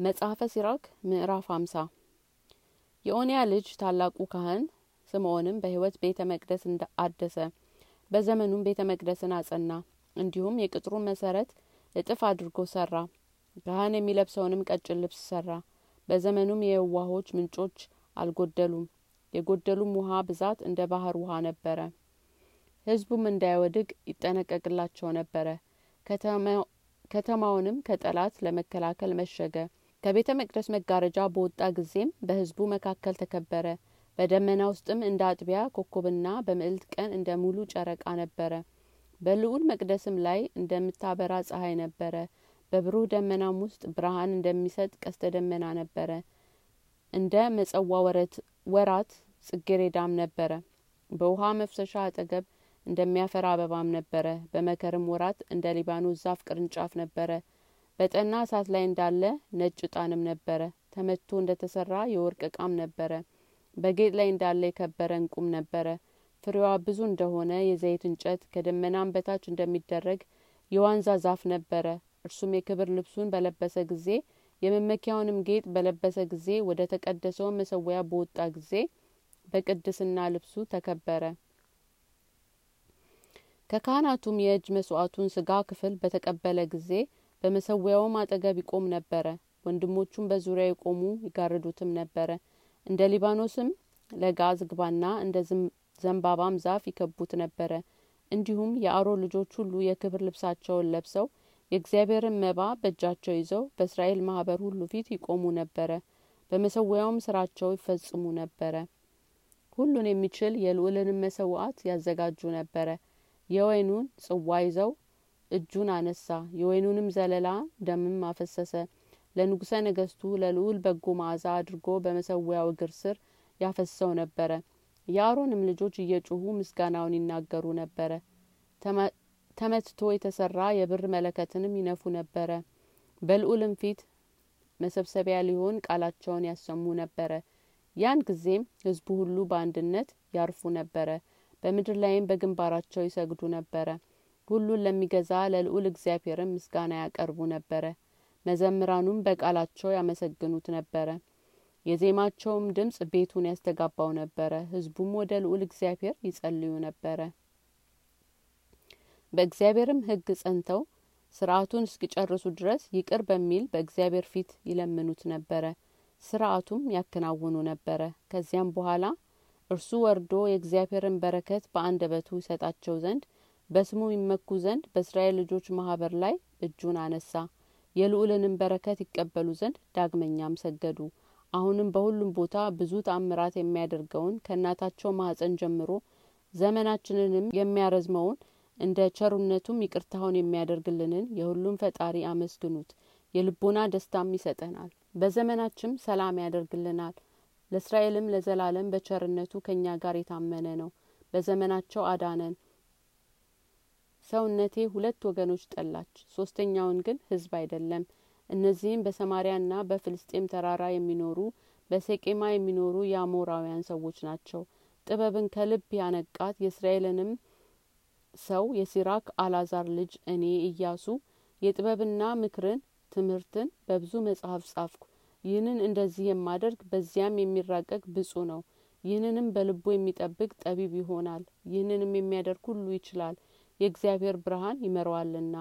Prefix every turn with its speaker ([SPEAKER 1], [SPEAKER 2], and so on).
[SPEAKER 1] መጽሐፈ ሲራክ ምዕራፍ አምሳ የኦንያ ልጅ ታላቁ ካህን ስምዖንም በሕይወት ቤተ መቅደስ አደሰ። በዘመኑም ቤተ መቅደስን አጸና። እንዲሁም የቅጥሩን መሰረት እጥፍ አድርጎ ሰራ። ካህን የሚለብሰውንም ቀጭን ልብስ ሰራ። በዘመኑም የየዋሆች ምንጮች አልጎደሉም። የጎደሉም ውሃ ብዛት እንደ ባህር ውሃ ነበረ። ሕዝቡም እንዳይወድቅ ይጠነቀቅላቸው ነበረ። ከተማውንም ከጠላት ለመከላከል መሸገ። ከቤተ መቅደስ መጋረጃ በወጣ ጊዜም በሕዝቡ መካከል ተከበረ። በደመና ውስጥም እንደ አጥቢያ ኮከብና በምዕልት ቀን እንደ ሙሉ ጨረቃ ነበረ። በልዑል መቅደስም ላይ እንደምታበራ ፀሐይ ነበረ። በብሩህ ደመናም ውስጥ ብርሃን እንደሚሰጥ ቀስተ ደመና ነበረ። እንደ መጸዋ ወራት ጽጌሬዳም ነበረ። በውሃ መፍሰሻ አጠገብ እንደሚያፈራ አበባም ነበረ። በመከርም ወራት እንደ ሊባኖስ ዛፍ ቅርንጫፍ ነበረ። በጠና እሳት ላይ እንዳለ ነጭ ዕጣንም ነበረ። ተመቶ እንደ ተሰራ የወርቅ እቃም ነበረ። በጌጥ ላይ እንዳለ የከበረ እንቁም ነበረ። ፍሬዋ ብዙ እንደሆነ የዘይት እንጨት ከደመናም በታች እንደሚደረግ የዋንዛ ዛፍ ነበረ። እርሱም የክብር ልብሱን በለበሰ ጊዜ የመመኪያውንም ጌጥ በለበሰ ጊዜ ወደ ተቀደሰው መሰዊያ በወጣ ጊዜ በቅድስና ልብሱ ተከበረ። ከካህናቱም የእጅ መስዋዕቱን ስጋ ክፍል በተቀበለ ጊዜ በመሰዊያውም አጠገብ ይቆም ነበረ። ወንድሞቹም በዙሪያ የቆሙ ይጋርዱትም ነበረ። እንደ ሊባኖስም ለጋ ዝግባና እንደ ዘንባባም ዛፍ ይከቡት ነበረ። እንዲሁም የአሮን ልጆች ሁሉ የክብር ልብሳቸውን ለብሰው የእግዚአብሔርን መባ በእጃቸው ይዘው በእስራኤል ማህበር ሁሉ ፊት ይቆሙ ነበረ። በመሰዊያውም ስራቸው ይፈጽሙ ነበረ። ሁሉን የሚችል የልዑልንም መሰዋዕት ያዘጋጁ ነበረ። የወይኑን ጽዋ ይዘው እጁን አነሳ፣ የወይኑንም ዘለላ ደምም አፈሰሰ። ለንጉሰ ነገስቱ ለልዑል በጎ መዓዛ አድርጎ በመሰዊያው እግር ስር ያፈሰው ነበረ። የአሮንም ልጆች እየጮሁ ምስጋናውን ይናገሩ ነበረ። ተመትቶ የተሰራ የብር መለከትንም ይነፉ ነበረ። በልዑልም ፊት መሰብሰቢያ ሊሆን ቃላቸውን ያሰሙ ነበረ። ያን ጊዜም ህዝቡ ሁሉ በአንድነት ያርፉ ነበረ። በምድር ላይም በግንባራቸው ይሰግዱ ነበረ። ሁሉን ለሚገዛ ለልዑል እግዚአብሔርም ምስጋና ያቀርቡ ነበረ። መዘምራኑም በቃላቸው ያመሰግኑት ነበረ። የዜማቸውም ድምጽ ቤቱን ያስተጋባው ነበረ። ህዝቡም ወደ ልዑል እግዚአብሔር ይጸልዩ ነበረ። በእግዚአብሔርም ሕግ ጸንተው ስርዓቱን እስኪጨርሱ ድረስ ይቅር በሚል በእግዚአብሔር ፊት ይለምኑት ነበረ። ስርዓቱም ያከናውኑ ነበረ። ከዚያም በኋላ እርሱ ወርዶ የእግዚአብሔርን በረከት በአንደበቱ ይሰጣቸው ዘንድ በስሙ ይመኩ ዘንድ በእስራኤል ልጆች ማህበር ላይ እጁን አነሳ። የልዑልንም በረከት ይቀበሉ ዘንድ ዳግመኛም ሰገዱ። አሁንም በሁሉም ቦታ ብዙ ተአምራት የሚያደርገውን ከእናታቸው ማህፀን ጀምሮ ዘመናችንንም የሚያረዝመውን እንደ ቸሩነቱም ይቅርታውን የሚያደርግልንን የሁሉም ፈጣሪ አመስግኑት። የልቦና ደስታም ይሰጠናል። በዘመናችም ሰላም ያደርግልናል። ለእስራኤልም ለዘላለም በቸርነቱ ከእኛ ጋር የታመነ ነው። በዘመናቸው አዳነን። ሰውነቴ ሁለት ወገኖች ጠላች፣ ሶስተኛውን ግን ህዝብ አይደለም። እነዚህም በሰማሪያና በፍልስጤም ተራራ የሚኖሩ በሴቄማ የሚኖሩ የአሞራውያን ሰዎች ናቸው። ጥበብን ከልብ ያነቃት የእስራኤልንም ሰው የሲራክ አላዛር ልጅ እኔ ኢያሱ የጥበብና ምክርን ትምህርትን በብዙ መጽሐፍ ጻፍኩ። ይህንን እንደዚህ የማደርግ በዚያም የሚራቀቅ ብፁ ነው። ይህንንም በልቡ የሚጠብቅ ጠቢብ ይሆናል። ይህንንም የሚያደርግ ሁሉ ይችላል፣ የእግዚአብሔር ብርሃን ይመራዋልና።